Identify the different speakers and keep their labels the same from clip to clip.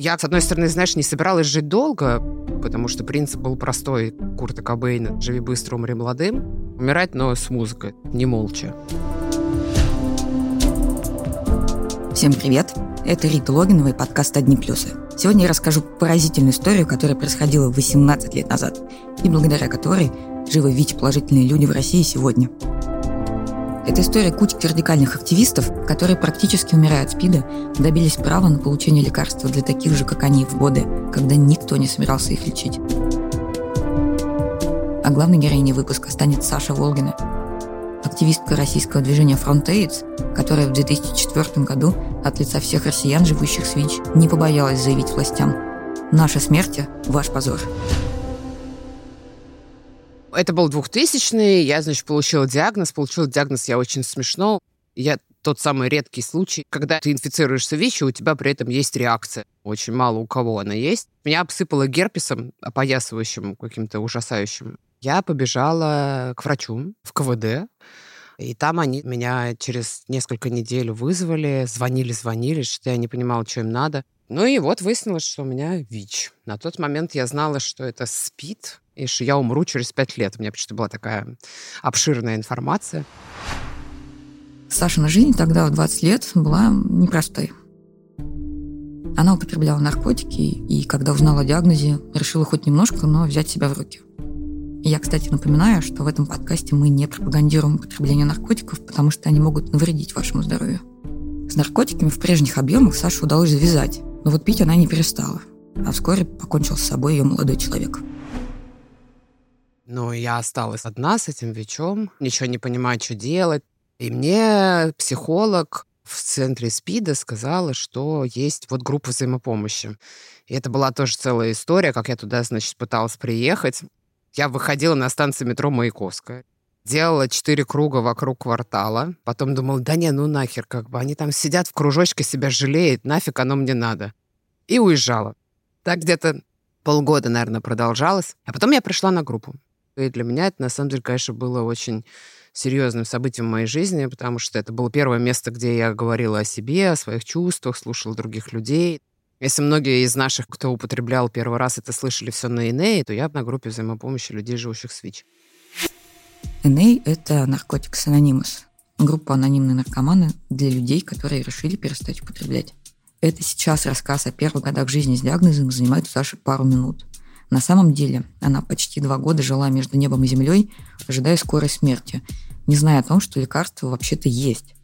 Speaker 1: Я, с одной стороны, знаешь, не собиралась жить долго, потому что принцип был простой. Курта Кобейна «Живи быстро, умри молодым». Умирать, но с музыкой, не молча.
Speaker 2: Всем привет! Это Рита Логинова и подкаст «Одни плюсы». Сегодня я расскажу поразительную историю, которая происходила 18 лет назад, и благодаря которой живы ВИЧ-положительные люди в России сегодня – это история кучки радикальных активистов, которые практически умирая от СПИДа, добились права на получение лекарства для таких же, как они, в годы, когда никто не собирался их лечить. А главной героиней выпуска станет Саша Волгина, активистка российского движения AIDS, которая в 2004 году от лица всех россиян, живущих с ВИЧ, не побоялась заявить властям «Наша смерть – ваш позор».
Speaker 1: Это был 2000 я, значит, получила диагноз. Получила диагноз я очень смешно. Я тот самый редкий случай, когда ты инфицируешься ВИЧ, и у тебя при этом есть реакция. Очень мало у кого она есть. Меня обсыпало герпесом, опоясывающим, каким-то ужасающим. Я побежала к врачу в КВД, и там они меня через несколько недель вызвали, звонили-звонили, что я не понимала, что им надо. Ну и вот выяснилось, что у меня ВИЧ. На тот момент я знала, что это СПИД, и что я умру через пять лет. У меня почти была такая обширная информация.
Speaker 2: Сашина жизнь тогда, в 20 лет, была непростой. Она употребляла наркотики, и когда узнала о диагнозе, решила хоть немножко, но взять себя в руки. Я, кстати, напоминаю, что в этом подкасте мы не пропагандируем употребление наркотиков, потому что они могут навредить вашему здоровью. С наркотиками в прежних объемах Саше удалось завязать, но вот пить она не перестала, а вскоре покончил с собой ее молодой человек.
Speaker 1: Ну, я осталась одна с этим ВИЧом, ничего не понимаю, что делать. И мне психолог в центре СПИДа сказала, что есть вот группа взаимопомощи. И это была тоже целая история, как я туда, значит, пыталась приехать. Я выходила на станции метро Маяковская, делала четыре круга вокруг квартала, потом думала, да не, ну нахер, как бы, они там сидят в кружочке, себя жалеют, нафиг оно мне надо. И уезжала. Так где-то полгода, наверное, продолжалось. А потом я пришла на группу. И для меня это, на самом деле, конечно, было очень серьезным событием в моей жизни, потому что это было первое место, где я говорила о себе, о своих чувствах, слушала других людей. Если многие из наших, кто употреблял первый раз, это слышали все на ИНЕ, то я на группе взаимопомощи людей, живущих с ВИЧ.
Speaker 2: ИНЕ – это наркотикс анонимус, группа анонимные наркоманы для людей, которые решили перестать употреблять. Это сейчас рассказ о первых годах жизни с диагнозом занимает Саши пару минут. На самом деле она почти два года жила между небом и землей, ожидая скорой смерти, не зная о том, что лекарство вообще-то есть.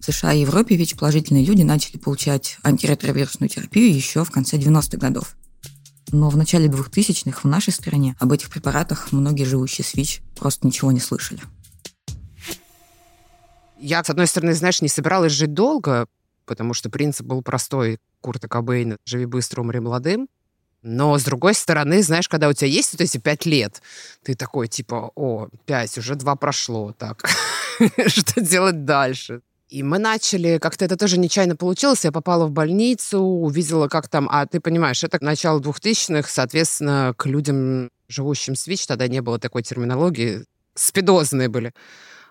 Speaker 2: В США и Европе ВИЧ-положительные люди начали получать антиретровирусную терапию еще в конце 90-х годов. Но в начале 2000-х в нашей стране об этих препаратах многие живущие с ВИЧ просто ничего не слышали.
Speaker 1: Я, с одной стороны, знаешь, не собиралась жить долго, потому что принцип был простой. Курта Кобейна «Живи быстро, умри молодым». Но, с другой стороны, знаешь, когда у тебя есть вот эти пять лет, ты такой, типа, о, пять, уже два прошло, так, что делать дальше? И мы начали, как-то это тоже нечаянно получилось, я попала в больницу, увидела, как там, а ты понимаешь, это начало двухтысячных, соответственно, к людям, живущим с ВИЧ, тогда не было такой терминологии, спидозные были.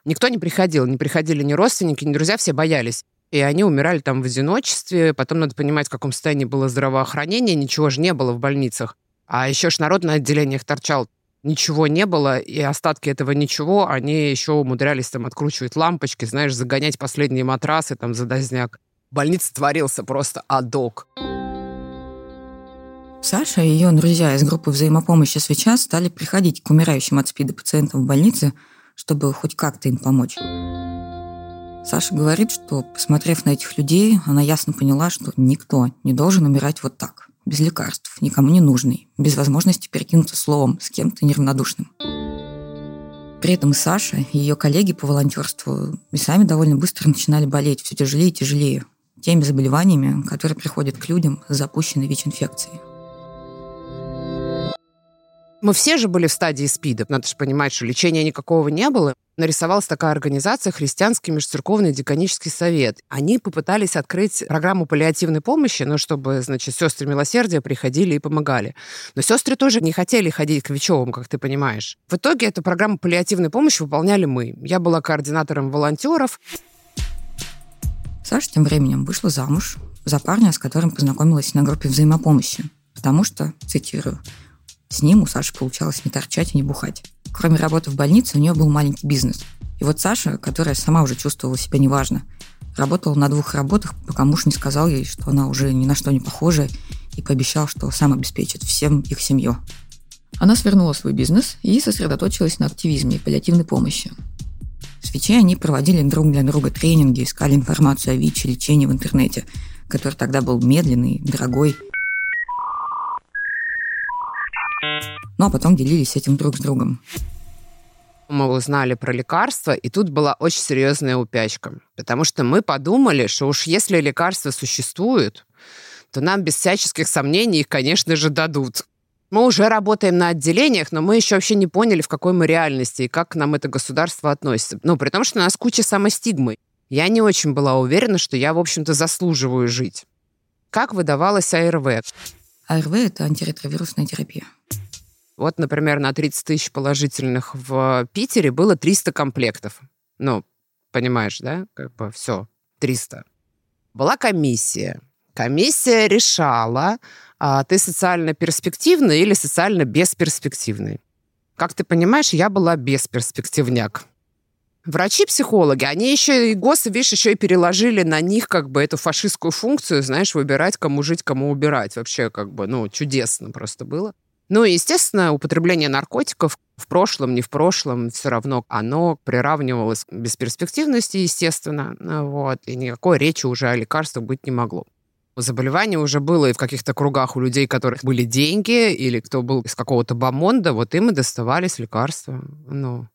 Speaker 1: Никто не приходил, не приходили ни родственники, ни друзья, все боялись и они умирали там в одиночестве. Потом надо понимать, в каком состоянии было здравоохранение. Ничего же не было в больницах. А еще ж народ на отделениях торчал. Ничего не было, и остатки этого ничего, они еще умудрялись там откручивать лампочки, знаешь, загонять последние матрасы там за дозняк. В больнице творился просто адок.
Speaker 2: Саша и ее друзья из группы взаимопомощи «Свеча» стали приходить к умирающим от СПИДа пациентам в больнице, чтобы хоть как-то им помочь. Саша говорит, что, посмотрев на этих людей, она ясно поняла, что никто не должен умирать вот так, без лекарств, никому не нужный, без возможности перекинуться словом с кем-то неравнодушным. При этом Саша, и ее коллеги по волонтерству и сами довольно быстро начинали болеть все тяжелее и тяжелее теми заболеваниями, которые приходят к людям с запущенной ВИЧ-инфекцией.
Speaker 1: Мы все же были в стадии СПИДа. Надо же понимать, что лечения никакого не было. Нарисовалась такая организация Христианский межцерковный деканический совет. Они попытались открыть программу паллиативной помощи, ну, чтобы, значит, сестры милосердия приходили и помогали. Но сестры тоже не хотели ходить к Вечевым, как ты понимаешь. В итоге эту программу паллиативной помощи выполняли мы. Я была координатором волонтеров.
Speaker 2: Саша тем временем вышла замуж, за парня, с которым познакомилась на группе взаимопомощи. Потому что, цитирую, с ним у Саши получалось не торчать и не бухать. Кроме работы в больнице, у нее был маленький бизнес. И вот Саша, которая сама уже чувствовала себя неважно, работала на двух работах, пока муж не сказал ей, что она уже ни на что не похожа, и пообещал, что сам обеспечит всем их семью. Она свернула свой бизнес и сосредоточилась на активизме и паллиативной помощи. В Виче они проводили друг для друга тренинги, искали информацию о ВИЧ и лечении в интернете, который тогда был медленный, дорогой. Ну а потом делились этим друг с другом.
Speaker 1: Мы узнали про лекарства, и тут была очень серьезная упячка. Потому что мы подумали, что уж если лекарства существуют, то нам без всяческих сомнений их, конечно же, дадут. Мы уже работаем на отделениях, но мы еще вообще не поняли, в какой мы реальности и как к нам это государство относится. Ну, при том, что у нас куча самостигмы. Я не очень была уверена, что я, в общем-то, заслуживаю жить. Как выдавалась АРВ?
Speaker 2: АРВ – это антиретровирусная терапия.
Speaker 1: Вот, например, на 30 тысяч положительных в Питере было 300 комплектов. Ну, понимаешь, да? Как бы все, 300. Была комиссия. Комиссия решала, а ты социально перспективный или социально бесперспективный. Как ты понимаешь, я была бесперспективняк. Врачи-психологи, они еще и ГОСы, видишь, еще и переложили на них как бы эту фашистскую функцию, знаешь, выбирать, кому жить, кому убирать. Вообще как бы, ну, чудесно просто было. Ну естественно, употребление наркотиков в прошлом, не в прошлом, все равно оно приравнивалось к бесперспективности, естественно. Вот, и никакой речи уже о лекарствах быть не могло. Заболевание уже было и в каких-то кругах у людей, у которых были деньги, или кто был из какого-то бомонда, вот им и доставались лекарства. Ну,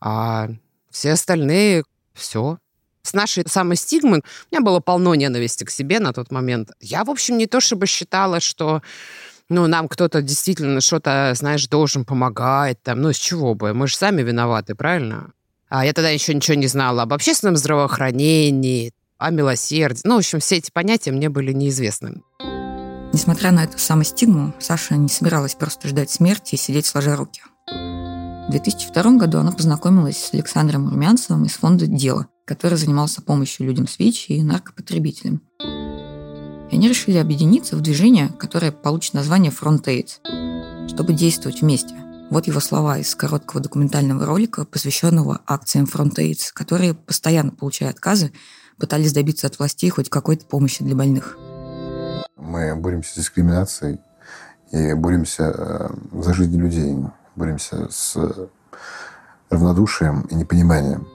Speaker 1: а все остальные все. С нашей самой стигмы у меня было полно ненависти к себе на тот момент. Я, в общем, не то чтобы считала, что ну, нам кто-то действительно что-то, знаешь, должен помогать, там, ну, с чего бы? Мы же сами виноваты, правильно? А я тогда еще ничего не знала об общественном здравоохранении, о милосердии. Ну, в общем, все эти понятия мне были неизвестны.
Speaker 2: Несмотря на эту самостигму, Саша не собиралась просто ждать смерти и сидеть сложа руки. В 2002 году она познакомилась с Александром Румянцевым из фонда «Дело», который занимался помощью людям с ВИЧ и наркопотребителям. И они решили объединиться в движение, которое получит название «Фронт AIDS», чтобы действовать вместе. Вот его слова из короткого документального ролика, посвященного акциям «Фронт AIDS», которые, постоянно получая отказы, пытались добиться от властей хоть какой-то помощи для больных.
Speaker 3: Мы боремся с дискриминацией и боремся э, за жизнь людей, боремся с равнодушием и непониманием.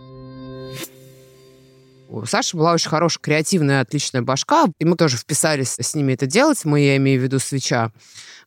Speaker 1: У Саши была очень хорошая, креативная, отличная башка, и мы тоже вписались с ними это делать, мы, я имею в виду свеча.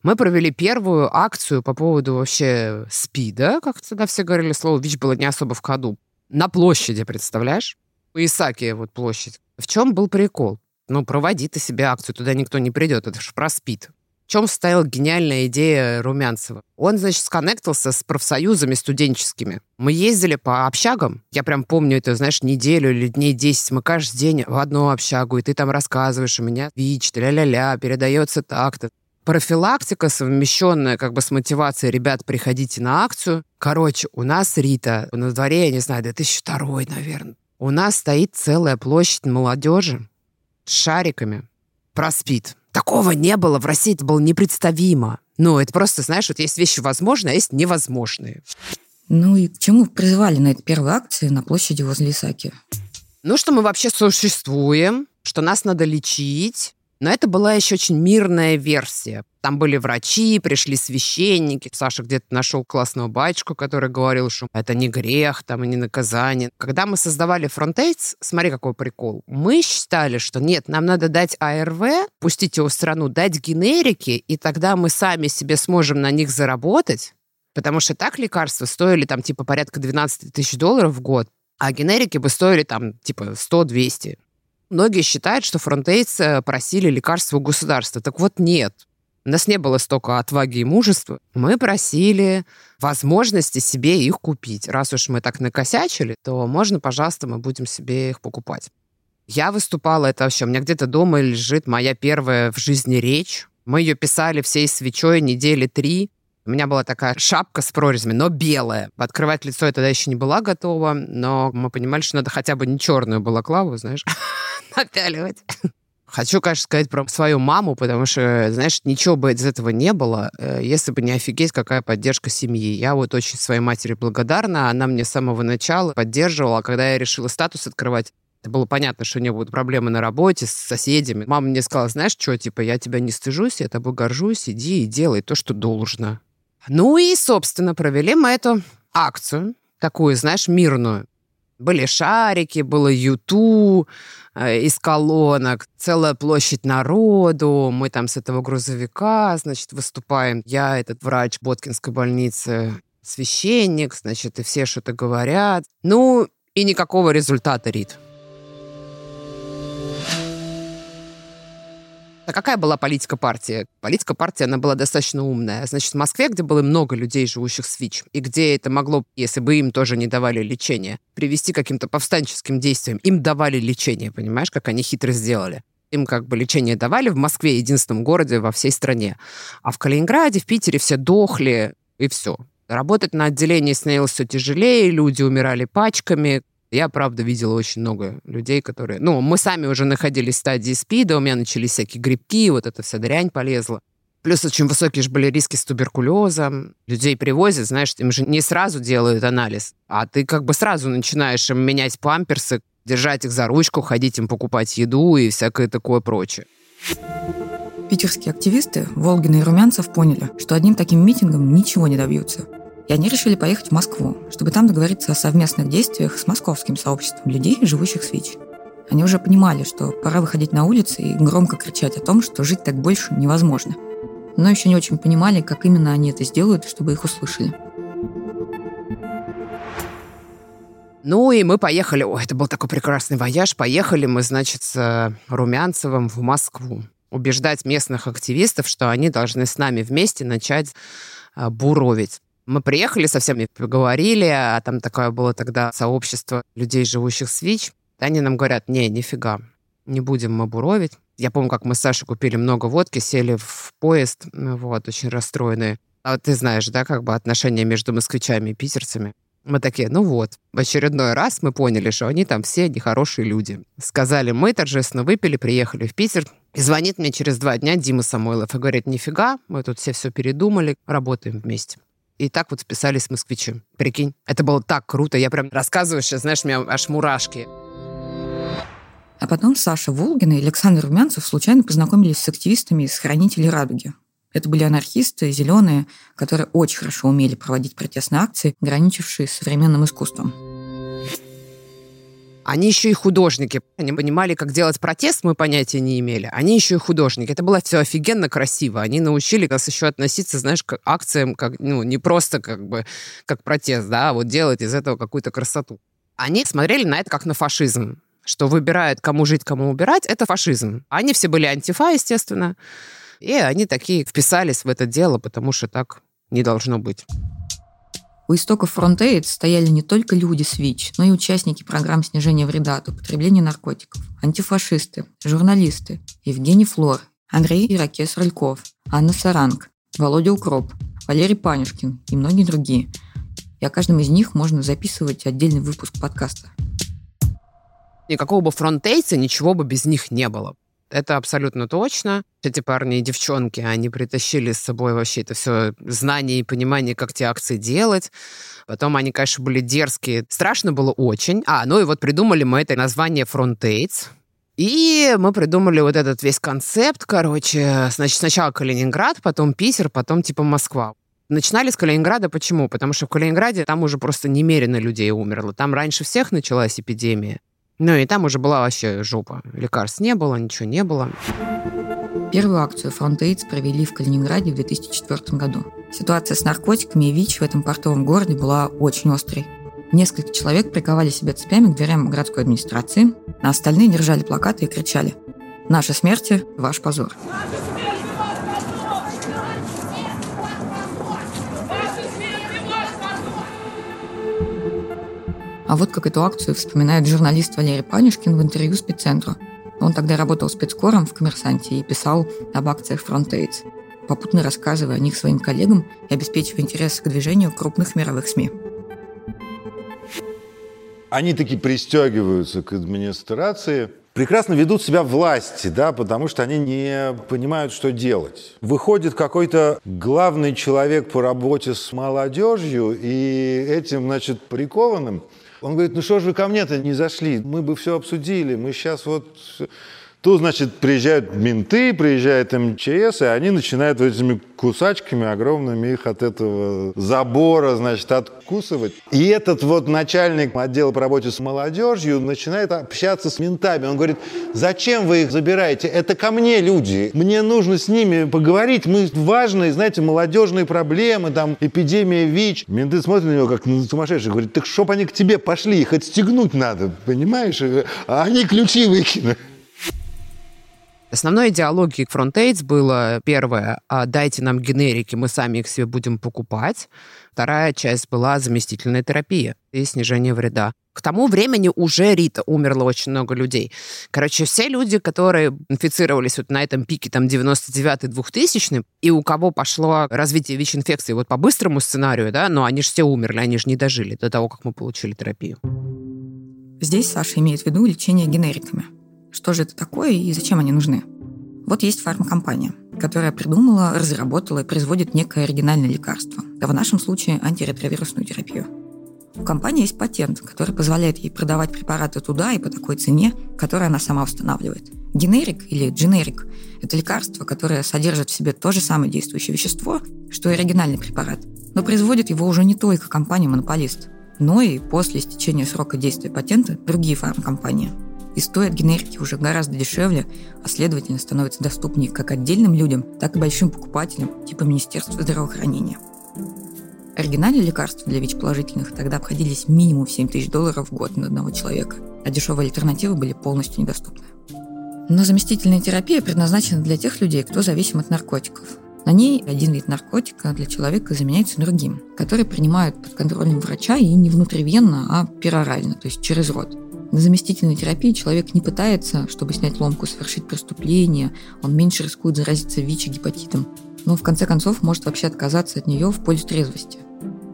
Speaker 1: Мы провели первую акцию по поводу вообще СПИДа, как тогда все говорили, слово ВИЧ было не особо в ходу. На площади, представляешь? У Исаки вот площадь. В чем был прикол? Ну, проводи ты себе акцию, туда никто не придет, это же про СПИД. Чем стояла гениальная идея Румянцева? Он, значит, сконнектился с профсоюзами студенческими. Мы ездили по общагам. Я прям помню это, знаешь, неделю или дней 10. Мы каждый день в одну общагу, и ты там рассказываешь, у меня ВИЧ, ля-ля-ля, передается так-то профилактика, совмещенная как бы с мотивацией ребят, приходите на акцию. Короче, у нас Рита на дворе, я не знаю, 2002, наверное. У нас стоит целая площадь молодежи с шариками. Проспит. Такого не было в России, это было непредставимо. Ну, это просто, знаешь, вот есть вещи возможные, а есть невозможные.
Speaker 2: Ну и к чему призывали на этой первой акции на площади возле Исаки?
Speaker 1: Ну, что мы вообще существуем, что нас надо лечить, но это была еще очень мирная версия. Там были врачи, пришли священники. Саша где-то нашел классного батюшку, который говорил, что это не грех, там, и не наказание. Когда мы создавали Frontates, смотри, какой прикол. Мы считали, что нет, нам надо дать АРВ, пустить его в страну, дать генерики, и тогда мы сами себе сможем на них заработать, потому что так лекарства стоили там типа порядка 12 тысяч долларов в год, а генерики бы стоили там типа 100-200. Многие считают, что фронтейцы просили лекарства у государства. Так вот, нет. У нас не было столько отваги и мужества. Мы просили возможности себе их купить. Раз уж мы так накосячили, то можно, пожалуйста, мы будем себе их покупать. Я выступала, это вообще, у меня где-то дома лежит моя первая в жизни речь. Мы ее писали всей свечой недели три. У меня была такая шапка с прорезями, но белая. Открывать лицо я тогда еще не была готова, но мы понимали, что надо хотя бы не черную балаклаву, знаешь, напяливать. Хочу, конечно, сказать про свою маму, потому что, знаешь, ничего бы из этого не было, э, если бы не офигеть, какая поддержка семьи. Я вот очень своей матери благодарна. Она мне с самого начала поддерживала. Когда я решила статус открывать, это было понятно, что у нее будут проблемы на работе с соседями. Мама мне сказала, знаешь что, типа, я тебя не стыжусь, я тобой горжусь, иди и делай то, что должно. Ну и, собственно, провели мы эту акцию, такую, знаешь, мирную. Были шарики, было юту э, из колонок, целая площадь народу. Мы там с этого грузовика, значит, выступаем. Я, этот врач Боткинской больницы, священник, значит, и все что-то говорят. Ну, и никакого результата, Рит. А какая была политика партии? Политика партии, она была достаточно умная. Значит, в Москве, где было много людей, живущих с ВИЧ, и где это могло, если бы им тоже не давали лечение, привести к каким-то повстанческим действиям, им давали лечение, понимаешь, как они хитро сделали. Им как бы лечение давали в Москве, единственном городе во всей стране. А в Калининграде, в Питере все дохли, и все. Работать на отделении становилось все тяжелее, люди умирали пачками, я, правда, видела очень много людей, которые... Ну, мы сами уже находились в стадии СПИДа, у меня начались всякие грибки, вот эта вся дрянь полезла. Плюс очень высокие же были риски с туберкулезом. Людей привозят, знаешь, им же не сразу делают анализ, а ты как бы сразу начинаешь им менять памперсы, держать их за ручку, ходить им покупать еду и всякое такое прочее.
Speaker 2: Питерские активисты Волгин и Румянцев поняли, что одним таким митингом ничего не добьются. И они решили поехать в Москву, чтобы там договориться о совместных действиях с московским сообществом людей, живущих с ВИЧ. Они уже понимали, что пора выходить на улицы и громко кричать о том, что жить так больше невозможно. Но еще не очень понимали, как именно они это сделают, чтобы их услышали.
Speaker 1: Ну и мы поехали, о, это был такой прекрасный вояж, поехали мы, значит, с Румянцевым в Москву убеждать местных активистов, что они должны с нами вместе начать а, буровить. Мы приехали со всеми, поговорили, а там такое было тогда сообщество людей, живущих с ВИЧ. Они нам говорят, не, нифига, не будем мы буровить. Я помню, как мы с Сашей купили много водки, сели в поезд, ну вот, очень расстроенные. А ты знаешь, да, как бы отношения между москвичами и питерцами. Мы такие, ну вот, в очередной раз мы поняли, что они там все нехорошие люди. Сказали, мы торжественно выпили, приехали в Питер. И звонит мне через два дня Дима Самойлов и говорит, нифига, мы тут все все передумали, работаем вместе. И так вот вписались москвичи. Прикинь, это было так круто. Я прям рассказываю сейчас, знаешь, у меня аж мурашки.
Speaker 2: А потом Саша Волгина и Александр Румянцев случайно познакомились с активистами из «Хранителей Радуги». Это были анархисты, зеленые, которые очень хорошо умели проводить протестные акции, граничившие с современным искусством.
Speaker 1: Они еще и художники. Они понимали, как делать протест, мы понятия не имели. Они еще и художники. Это было все офигенно красиво. Они научили нас еще относиться, знаешь, к акциям, как, ну, не просто как бы как протест, да, а вот делать из этого какую-то красоту. Они смотрели на это как на фашизм что выбирают, кому жить, кому убирать, это фашизм. Они все были антифа, естественно, и они такие вписались в это дело, потому что так не должно быть.
Speaker 2: У истоков FrontAid стояли не только люди с ВИЧ, но и участники программ снижения вреда от употребления наркотиков, антифашисты, журналисты, Евгений Флор, Андрей Иракес Рыльков, Анна Саранг, Володя Укроп, Валерий Панюшкин и многие другие. И о каждом из них можно записывать отдельный выпуск подкаста.
Speaker 1: Никакого бы фронтейца, ничего бы без них не было. Это абсолютно точно. Эти парни и девчонки, они притащили с собой вообще это все знание и понимание, как эти акции делать. Потом они, конечно, были дерзкие. Страшно было очень. А, ну и вот придумали мы это название Frontates. И мы придумали вот этот весь концепт, короче. Значит, сначала Калининград, потом Питер, потом типа Москва. Начинали с Калининграда. Почему? Потому что в Калининграде там уже просто немерено людей умерло. Там раньше всех началась эпидемия. Ну и там уже была вообще жопа. Лекарств не было, ничего не было.
Speaker 2: Первую акцию Frontaid провели в Калининграде в 2004 году. Ситуация с наркотиками и ВИЧ в этом портовом городе была очень острой. Несколько человек приковали себя цепями к дверям городской администрации, а остальные держали плакаты и кричали «Наши смерти – ваш позор». А вот как эту акцию вспоминает журналист Валерий Панюшкин в интервью спеццентру. Он тогда работал спецкором в «Коммерсанте» и писал об акциях «Фронтейдс», попутно рассказывая о них своим коллегам и обеспечивая интерес к движению крупных мировых СМИ.
Speaker 4: Они таки пристегиваются к администрации, прекрасно ведут себя власти, да, потому что они не понимают, что делать. Выходит какой-то главный человек по работе с молодежью, и этим, значит, прикованным, он говорит, ну что же вы ко мне-то не зашли? Мы бы все обсудили, мы сейчас вот Тут, значит, приезжают менты, приезжает МЧС, и они начинают этими кусачками огромными их от этого забора, значит, откусывать. И этот вот начальник отдела по работе с молодежью начинает общаться с ментами. Он говорит, зачем вы их забираете? Это ко мне люди. Мне нужно с ними поговорить. Мы важные, знаете, молодежные проблемы, там, эпидемия ВИЧ. Менты смотрят на него как на сумасшедший. Говорит, так чтоб они к тебе пошли, их отстегнуть надо, понимаешь? А они ключи выкинули.
Speaker 1: Основной идеологией Frontates было первое а «дайте нам генерики, мы сами их себе будем покупать». Вторая часть была заместительная терапия и снижение вреда. К тому времени уже Рита умерло очень много людей. Короче, все люди, которые инфицировались вот на этом пике, там, 99-2000, и у кого пошло развитие ВИЧ-инфекции вот по быстрому сценарию, да, но они же все умерли, они же не дожили до того, как мы получили терапию.
Speaker 2: Здесь Саша имеет в виду лечение генериками – что же это такое и зачем они нужны? Вот есть фармкомпания, которая придумала, разработала и производит некое оригинальное лекарство, а в нашем случае антиретровирусную терапию. У компании есть патент, который позволяет ей продавать препараты туда и по такой цене, которую она сама устанавливает. Генерик или дженерик – это лекарство, которое содержит в себе то же самое действующее вещество, что и оригинальный препарат, но производит его уже не только компания-монополист, но и после истечения срока действия патента другие фармкомпании – и стоят генерики уже гораздо дешевле, а следовательно становятся доступнее как отдельным людям, так и большим покупателям, типа Министерства здравоохранения. Оригинальные лекарства для ВИЧ-положительных тогда обходились минимум в 7 тысяч долларов в год на одного человека, а дешевые альтернативы были полностью недоступны. Но заместительная терапия предназначена для тех людей, кто зависим от наркотиков. На ней один вид наркотика для человека заменяется другим, который принимают под контролем врача и не внутривенно, а перорально, то есть через рот. На заместительной терапии человек не пытается, чтобы снять ломку, совершить преступление, он меньше рискует заразиться ВИЧ и гепатитом, но в конце концов может вообще отказаться от нее в пользу трезвости.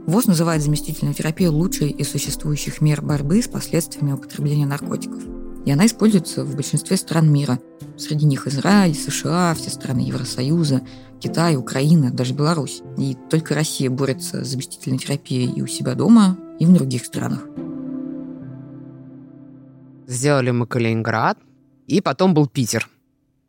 Speaker 2: ВОЗ называет заместительную терапию лучшей из существующих мер борьбы с последствиями употребления наркотиков. И она используется в большинстве стран мира. Среди них Израиль, США, все страны Евросоюза, Китай, Украина, даже Беларусь. И только Россия борется с заместительной терапией и у себя дома, и в других странах.
Speaker 1: Сделали мы Калининград, и потом был Питер.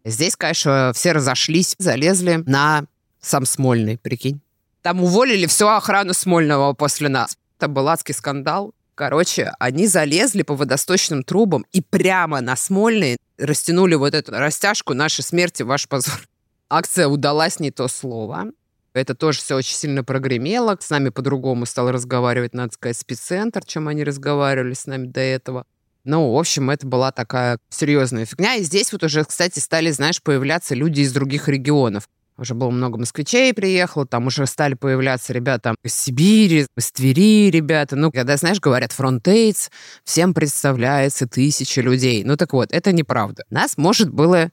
Speaker 1: Здесь, конечно, все разошлись, залезли на сам Смольный, прикинь. Там уволили всю охрану Смольного после нас. Это был адский скандал. Короче, они залезли по водосточным трубам и прямо на Смольный растянули вот эту растяжку «Наши смерти, ваш позор». Акция удалась не то слово. Это тоже все очень сильно прогремело. С нами по-другому стал разговаривать, надо сказать, спеццентр, чем они разговаривали с нами до этого. Ну, в общем, это была такая серьезная фигня. И здесь вот уже, кстати, стали, знаешь, появляться люди из других регионов. Уже было много москвичей приехало, там уже стали появляться ребята из Сибири, из Твери ребята. Ну, когда, знаешь, говорят фронтейц, всем представляется тысяча людей. Ну, так вот, это неправда. Нас, может, было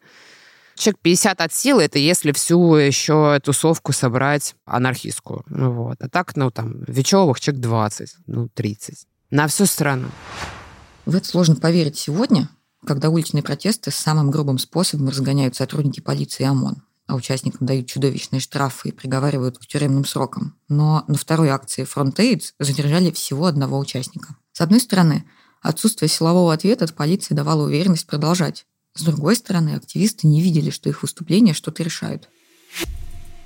Speaker 1: человек 50 от силы, это если всю еще тусовку собрать анархистскую. Ну, вот. А так, ну, там, вечевых человек 20, ну, 30. На всю страну.
Speaker 2: В это сложно поверить сегодня, когда уличные протесты самым грубым способом разгоняют сотрудники полиции и ОМОН, а участникам дают чудовищные штрафы и приговаривают к тюремным срокам. Но на второй акции Frontaid задержали всего одного участника. С одной стороны, отсутствие силового ответа от полиции давало уверенность продолжать. С другой стороны, активисты не видели, что их выступления что-то решают.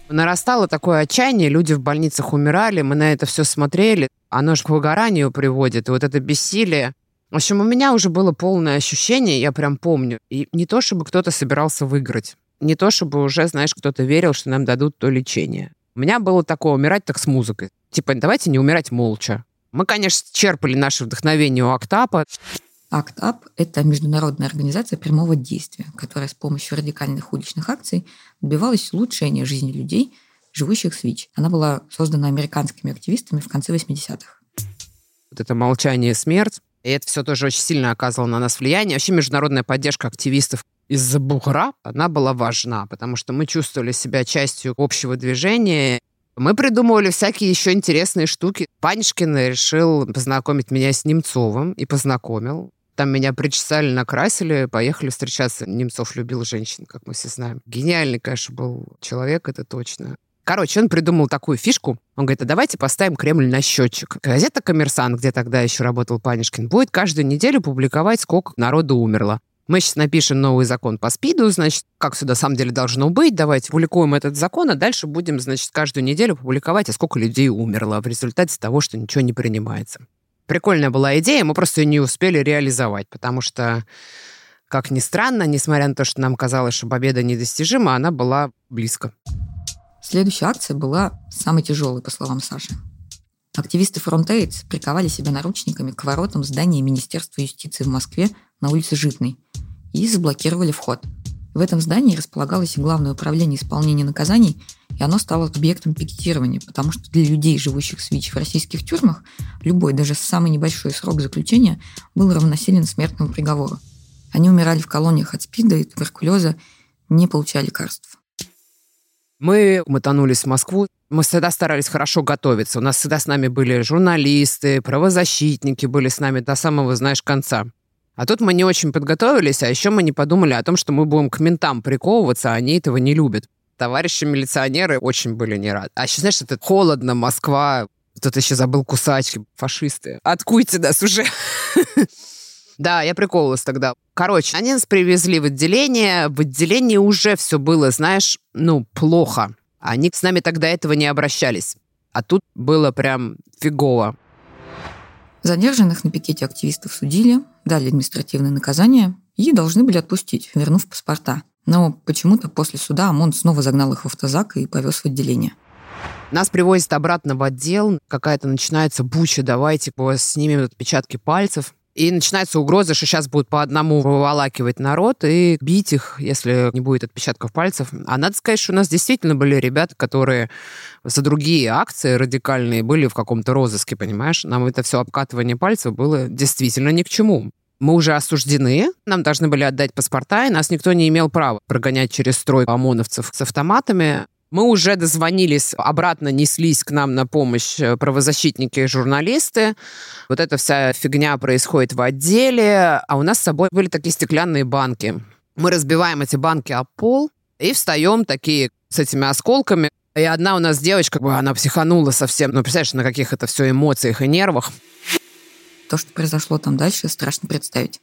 Speaker 1: Нарастало такое отчаяние, люди в больницах умирали, мы на это все смотрели. Оно же к выгоранию приводит. И вот это бессилие, в общем, у меня уже было полное ощущение, я прям помню. И не то, чтобы кто-то собирался выиграть. Не то, чтобы уже, знаешь, кто-то верил, что нам дадут то лечение. У меня было такое умирать так с музыкой. Типа, давайте не умирать молча. Мы, конечно, черпали наше вдохновение у Актапа.
Speaker 2: АКТАП – это международная организация прямого действия, которая с помощью радикальных уличных акций добивалась улучшения жизни людей, живущих с ВИЧ. Она была создана американскими активистами в конце 80-х.
Speaker 1: Вот это молчание смерть, и это все тоже очень сильно оказывало на нас влияние. Вообще международная поддержка активистов из-за бугра, она была важна, потому что мы чувствовали себя частью общего движения. Мы придумывали всякие еще интересные штуки. Панишкин решил познакомить меня с Немцовым и познакомил. Там меня причесали, накрасили, поехали встречаться. Немцов любил женщин, как мы все знаем. Гениальный, конечно, был человек, это точно. Короче, он придумал такую фишку. Он говорит, а давайте поставим Кремль на счетчик. Газета «Коммерсант», где тогда еще работал Панишкин, будет каждую неделю публиковать, сколько народу умерло. Мы сейчас напишем новый закон по СПИДу, значит, как все на самом деле должно быть, давайте публикуем этот закон, а дальше будем, значит, каждую неделю публиковать, а сколько людей умерло в результате того, что ничего не принимается. Прикольная была идея, мы просто ее не успели реализовать, потому что, как ни странно, несмотря на то, что нам казалось, что победа недостижима, она была близко.
Speaker 2: Следующая акция была самой тяжелой, по словам Саши. Активисты Фронтейдс приковали себя наручниками к воротам здания Министерства юстиции в Москве на улице Житной и заблокировали вход. В этом здании располагалось и Главное управление исполнения наказаний, и оно стало объектом пикетирования, потому что для людей, живущих с ВИЧ в российских тюрьмах, любой, даже самый небольшой срок заключения был равносилен смертному приговору. Они умирали в колониях от СПИДа и туберкулеза, не получая лекарств.
Speaker 1: Мы мотанулись в Москву. Мы всегда старались хорошо готовиться. У нас всегда с нами были журналисты, правозащитники были с нами до самого, знаешь, конца. А тут мы не очень подготовились, а еще мы не подумали о том, что мы будем к ментам приковываться, а они этого не любят. Товарищи милиционеры очень были не рады. А еще, знаешь, это холодно, Москва, кто-то еще забыл кусачки, фашисты. Откуйте нас уже. Да, я прикололась тогда. Короче, они нас привезли в отделение. В отделении уже все было, знаешь, ну, плохо. Они с нами тогда этого не обращались. А тут было прям фигово.
Speaker 2: Задержанных на пикете активистов судили, дали административное наказание и должны были отпустить, вернув паспорта. Но почему-то после суда ОМОН снова загнал их в автозак и повез в отделение.
Speaker 1: Нас привозят обратно в отдел, какая-то начинается буча, давайте снимем отпечатки пальцев. И начинается угроза, что сейчас будут по одному выволакивать народ и бить их, если не будет отпечатков пальцев. А надо сказать, что у нас действительно были ребята, которые за другие акции радикальные были в каком-то розыске, понимаешь? Нам это все обкатывание пальцев было действительно ни к чему. Мы уже осуждены, нам должны были отдать паспорта, и нас никто не имел права прогонять через строй ОМОНовцев с автоматами. Мы уже дозвонились, обратно неслись к нам на помощь э, правозащитники и журналисты. Вот эта вся фигня происходит в отделе, а у нас с собой были такие стеклянные банки. Мы разбиваем эти банки о пол и встаем такие с этими осколками. И одна у нас девочка, она психанула совсем. Ну, представляешь, на каких это все эмоциях и нервах.
Speaker 2: То, что произошло там дальше, страшно представить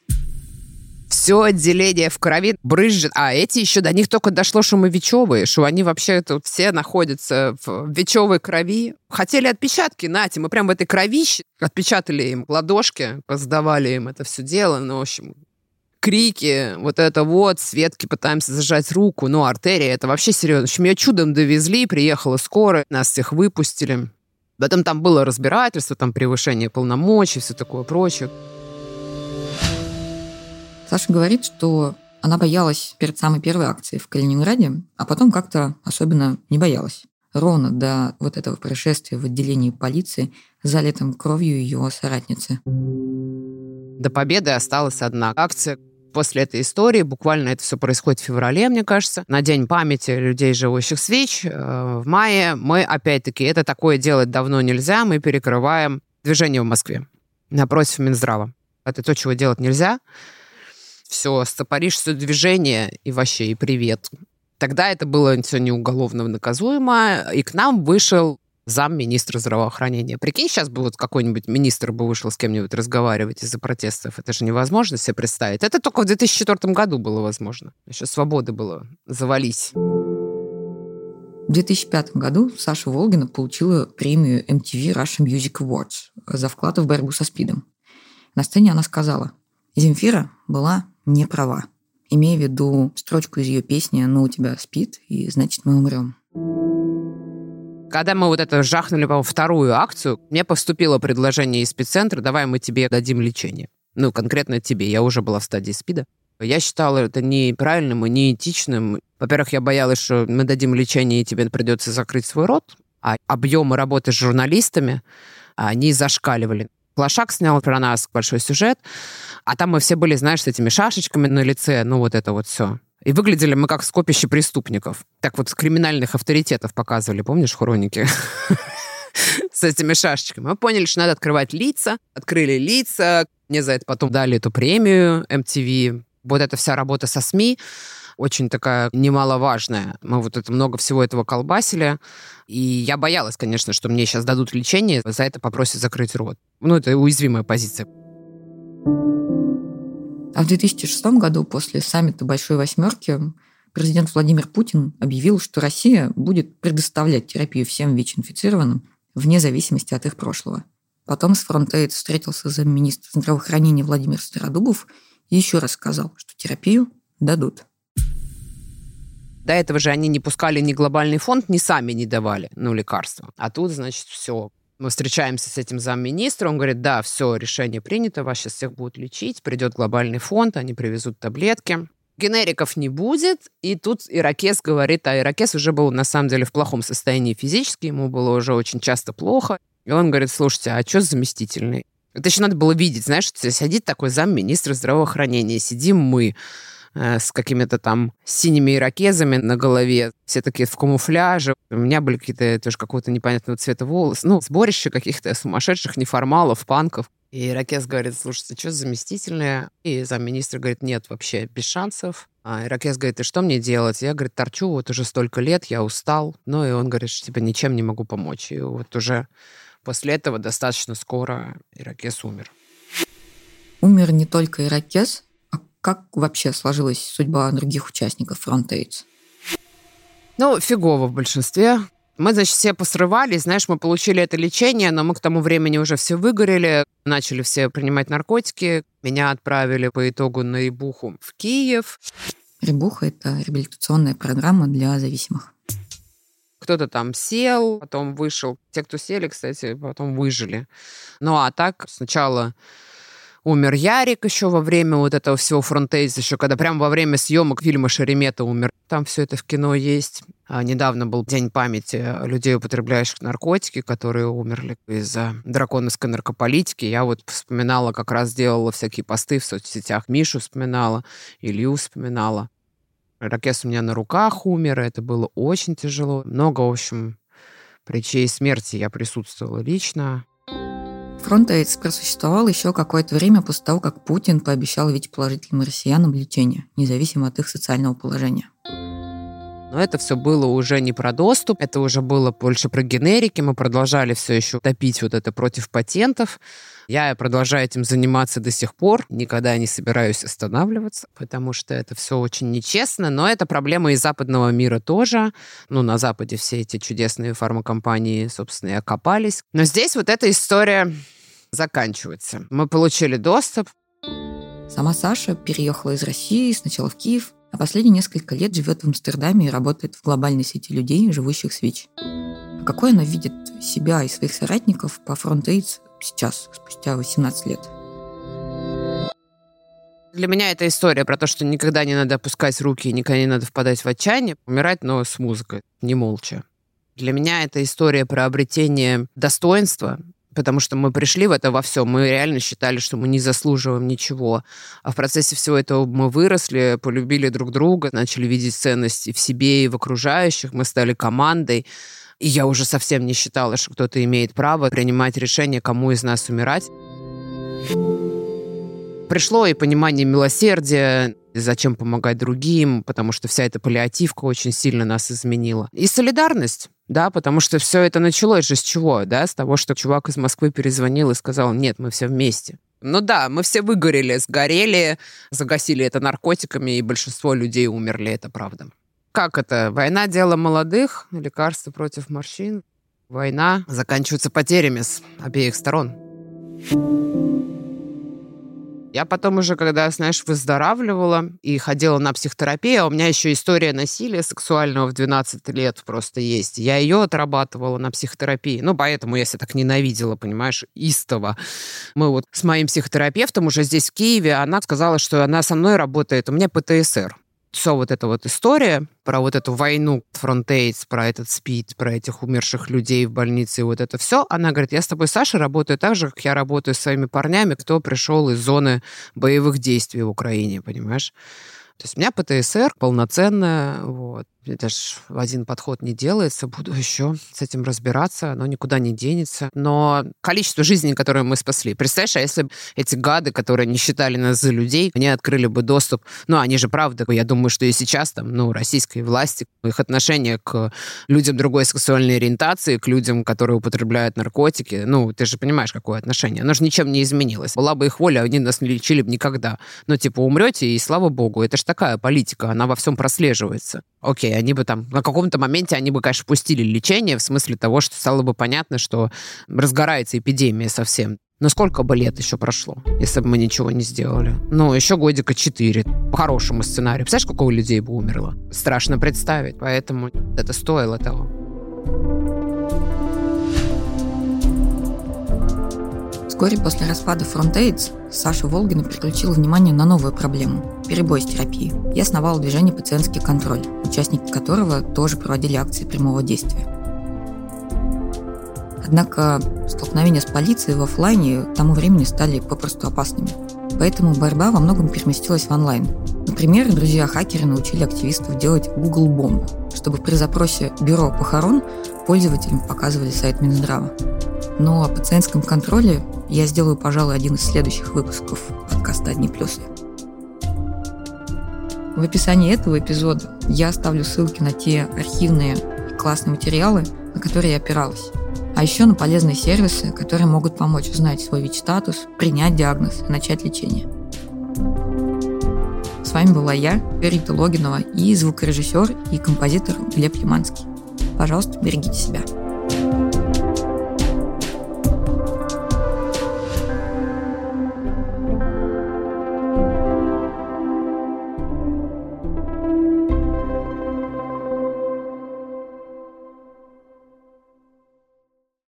Speaker 1: все отделение в крови брызжет. А эти еще до них только дошло, что мы вечевые, что они вообще тут все находятся в вечевой крови. Хотели отпечатки, нате, мы прям в этой кровище отпечатали им ладошки, поздавали им это все дело. Ну, в общем, крики, вот это вот, Светки пытаемся зажать руку, ну, артерия, это вообще серьезно. В общем, ее чудом довезли, приехала скорая, нас всех выпустили. Потом там было разбирательство, там превышение полномочий, все такое прочее.
Speaker 2: Саша говорит, что она боялась перед самой первой акцией в Калининграде, а потом как-то особенно не боялась. Ровно до вот этого происшествия в отделении полиции, залитым кровью ее соратницы.
Speaker 1: До победы осталась одна акция. После этой истории, буквально это все происходит в феврале, мне кажется, на День памяти людей, живущих с ВИЧ, э, в мае мы, опять-таки, это такое делать давно нельзя, мы перекрываем движение в Москве напротив Минздрава. Это то, чего делать нельзя все, стопоришь все движение и вообще, и привет. Тогда это было все не уголовно наказуемо, и к нам вышел замминистра здравоохранения. Прикинь, сейчас бы вот какой-нибудь министр бы вышел с кем-нибудь разговаривать из-за протестов. Это же невозможно себе представить. Это только в 2004 году было возможно. Еще свободы было. Завались.
Speaker 2: В 2005 году Саша Волгина получила премию MTV Russia Music Awards за вклад в борьбу со СПИДом. На сцене она сказала, Земфира была не права. Имея в виду строчку из ее песни «Но у тебя спит, и значит мы умрем».
Speaker 1: Когда мы вот это жахнули, по вторую акцию, мне поступило предложение из спеццентра, давай мы тебе дадим лечение. Ну, конкретно тебе. Я уже была в стадии СПИДа. Я считала это неправильным и неэтичным. Во-первых, я боялась, что мы дадим лечение, и тебе придется закрыть свой рот. А объемы работы с журналистами, они зашкаливали. Плашак снял про нас большой сюжет, а там мы все были, знаешь, с этими шашечками на лице, ну вот это вот все. И выглядели мы как скопище преступников. Так вот криминальных авторитетов показывали, помнишь, хроники? с этими шашечками. Мы поняли, что надо открывать лица. Открыли лица. Мне за это потом дали эту премию MTV. Вот эта вся работа со СМИ очень такая немаловажная. Мы вот это много всего этого колбасили. И я боялась, конечно, что мне сейчас дадут лечение, за это попросят закрыть рот. Ну, это уязвимая позиция.
Speaker 2: А в 2006 году, после саммита Большой Восьмерки, президент Владимир Путин объявил, что Россия будет предоставлять терапию всем ВИЧ-инфицированным вне зависимости от их прошлого. Потом с фронтейд встретился замминистра здравоохранения Владимир Стародубов и еще раз сказал, что терапию дадут.
Speaker 1: До этого же они не пускали ни глобальный фонд, ни сами не давали, ну, лекарства. А тут, значит, все. Мы встречаемся с этим замминистра, он говорит, да, все, решение принято, вас сейчас всех будут лечить, придет глобальный фонд, они привезут таблетки. Генериков не будет, и тут Иракес говорит, а Иракес уже был на самом деле в плохом состоянии физически, ему было уже очень часто плохо. И он говорит, слушайте, а что заместительный? Это еще надо было видеть, знаешь, сидит такой замминистра здравоохранения, сидим мы, с какими-то там синими ирокезами на голове, все такие в камуфляже. У меня были какие-то тоже какого-то непонятного цвета волосы. Ну, сборище каких-то сумасшедших неформалов, панков. И Иракез говорит, слушайте, что заместительные? И замминистра говорит, нет, вообще без шансов. А Иракез говорит, и что мне делать? Я, говорит, торчу вот уже столько лет, я устал. Ну, и он говорит, что типа ничем не могу помочь. И вот уже после этого достаточно скоро Иракез умер.
Speaker 2: Умер не только Иракез, как вообще сложилась судьба других участников фронтейдс?
Speaker 1: Ну, фигово в большинстве. Мы, значит, все посрывались, знаешь, мы получили это лечение, но мы к тому времени уже все выгорели, начали все принимать наркотики. Меня отправили по итогу на Рибуху в Киев.
Speaker 2: Рибуха – это реабилитационная программа для зависимых.
Speaker 1: Кто-то там сел, потом вышел. Те, кто сели, кстати, потом выжили. Ну, а так сначала умер Ярик еще во время вот этого всего фронтейза, еще когда прямо во время съемок фильма Шеремета умер. Там все это в кино есть. А недавно был День памяти людей, употребляющих наркотики, которые умерли из-за драконовской наркополитики. Я вот вспоминала, как раз делала всякие посты в соцсетях. Мишу вспоминала, Илью вспоминала. Ракес у меня на руках умер, это было очень тяжело. Много, в общем, при чьей смерти я присутствовала лично.
Speaker 2: Фронтейдс просуществовал еще какое-то время после того, как Путин пообещал ведь положительным россиянам лечение, независимо от их социального положения.
Speaker 1: Но это все было уже не про доступ, это уже было больше про генерики. Мы продолжали все еще топить вот это против патентов. Я продолжаю этим заниматься до сих пор. Никогда не собираюсь останавливаться, потому что это все очень нечестно. Но это проблема и западного мира тоже. Ну, на Западе все эти чудесные фармакомпании, собственно, и окопались. Но здесь вот эта история заканчивается. Мы получили доступ.
Speaker 2: Сама Саша переехала из России сначала в Киев, а последние несколько лет живет в Амстердаме и работает в глобальной сети людей, живущих с ВИЧ. А какой она видит себя и своих соратников по фронтейдс сейчас, спустя 18 лет?
Speaker 1: Для меня это история про то, что никогда не надо опускать руки, никогда не надо впадать в отчаяние, умирать, но с музыкой, не молча. Для меня это история про обретение достоинства, потому что мы пришли в это во всем. Мы реально считали, что мы не заслуживаем ничего. А в процессе всего этого мы выросли, полюбили друг друга, начали видеть ценности в себе и в окружающих. Мы стали командой. И я уже совсем не считала, что кто-то имеет право принимать решение, кому из нас умирать. Пришло и понимание милосердия, зачем помогать другим, потому что вся эта паллиативка очень сильно нас изменила. И солидарность да, потому что все это началось же с чего, да, с того, что чувак из Москвы перезвонил и сказал, нет, мы все вместе. Ну да, мы все выгорели, сгорели, загасили это наркотиками, и большинство людей умерли, это правда. Как это? Война – дело молодых, лекарства против морщин. Война заканчивается потерями с обеих сторон. Я потом уже, когда, знаешь, выздоравливала и ходила на психотерапию, а у меня еще история насилия сексуального в 12 лет просто есть. Я ее отрабатывала на психотерапии. Ну, поэтому я себя так ненавидела, понимаешь, истово. Мы вот с моим психотерапевтом уже здесь, в Киеве, она сказала, что она со мной работает. У меня ПТСР все вот эта вот история про вот эту войну, фронтейдс, про этот спид, про этих умерших людей в больнице и вот это все, она говорит, я с тобой, Саша, работаю так же, как я работаю с своими парнями, кто пришел из зоны боевых действий в Украине, понимаешь? То есть у меня ПТСР полноценная, вот. Это в один подход не делается. Буду еще с этим разбираться, оно никуда не денется. Но количество жизней, которые мы спасли. Представляешь, а если эти гады, которые не считали нас за людей, они открыли бы доступ, ну, они же правда, я думаю, что и сейчас там, ну, российской власти, их отношение к людям другой сексуальной ориентации, к людям, которые употребляют наркотики, ну, ты же понимаешь, какое отношение. Оно же ничем не изменилось. Была бы их воля, они нас не лечили бы никогда. Ну, типа, умрете, и слава богу, это же такая политика, она во всем прослеживается. Окей, они бы там на каком-то моменте они бы, конечно, пустили лечение в смысле того, что стало бы понятно, что разгорается эпидемия совсем. Но сколько бы лет еще прошло, если бы мы ничего не сделали? Ну, еще годика четыре. По хорошему сценарию. Представляешь, сколько у людей бы умерло? Страшно представить. Поэтому это стоило того.
Speaker 2: Вскоре после распада Frontaid Саша Волгина переключила внимание на новую проблему – перебой с терапией. Я основала движение «Пациентский контроль», участники которого тоже проводили акции прямого действия. Однако столкновения с полицией в офлайне к тому времени стали попросту опасными. Поэтому борьба во многом переместилась в онлайн. Например, друзья-хакеры научили активистов делать Google бомбу, чтобы при запросе «Бюро похорон» пользователям показывали сайт Минздрава. Но о пациентском контроле я сделаю, пожалуй, один из следующих выпусков подкаста «Одни плюсы». В описании этого эпизода я оставлю ссылки на те архивные и классные материалы, на которые я опиралась. А еще на полезные сервисы, которые могут помочь узнать свой ВИЧ-статус, принять диагноз и начать лечение. С вами была я, Рита Логинова, и звукорежиссер и композитор Глеб Лиманский. Пожалуйста, берегите себя.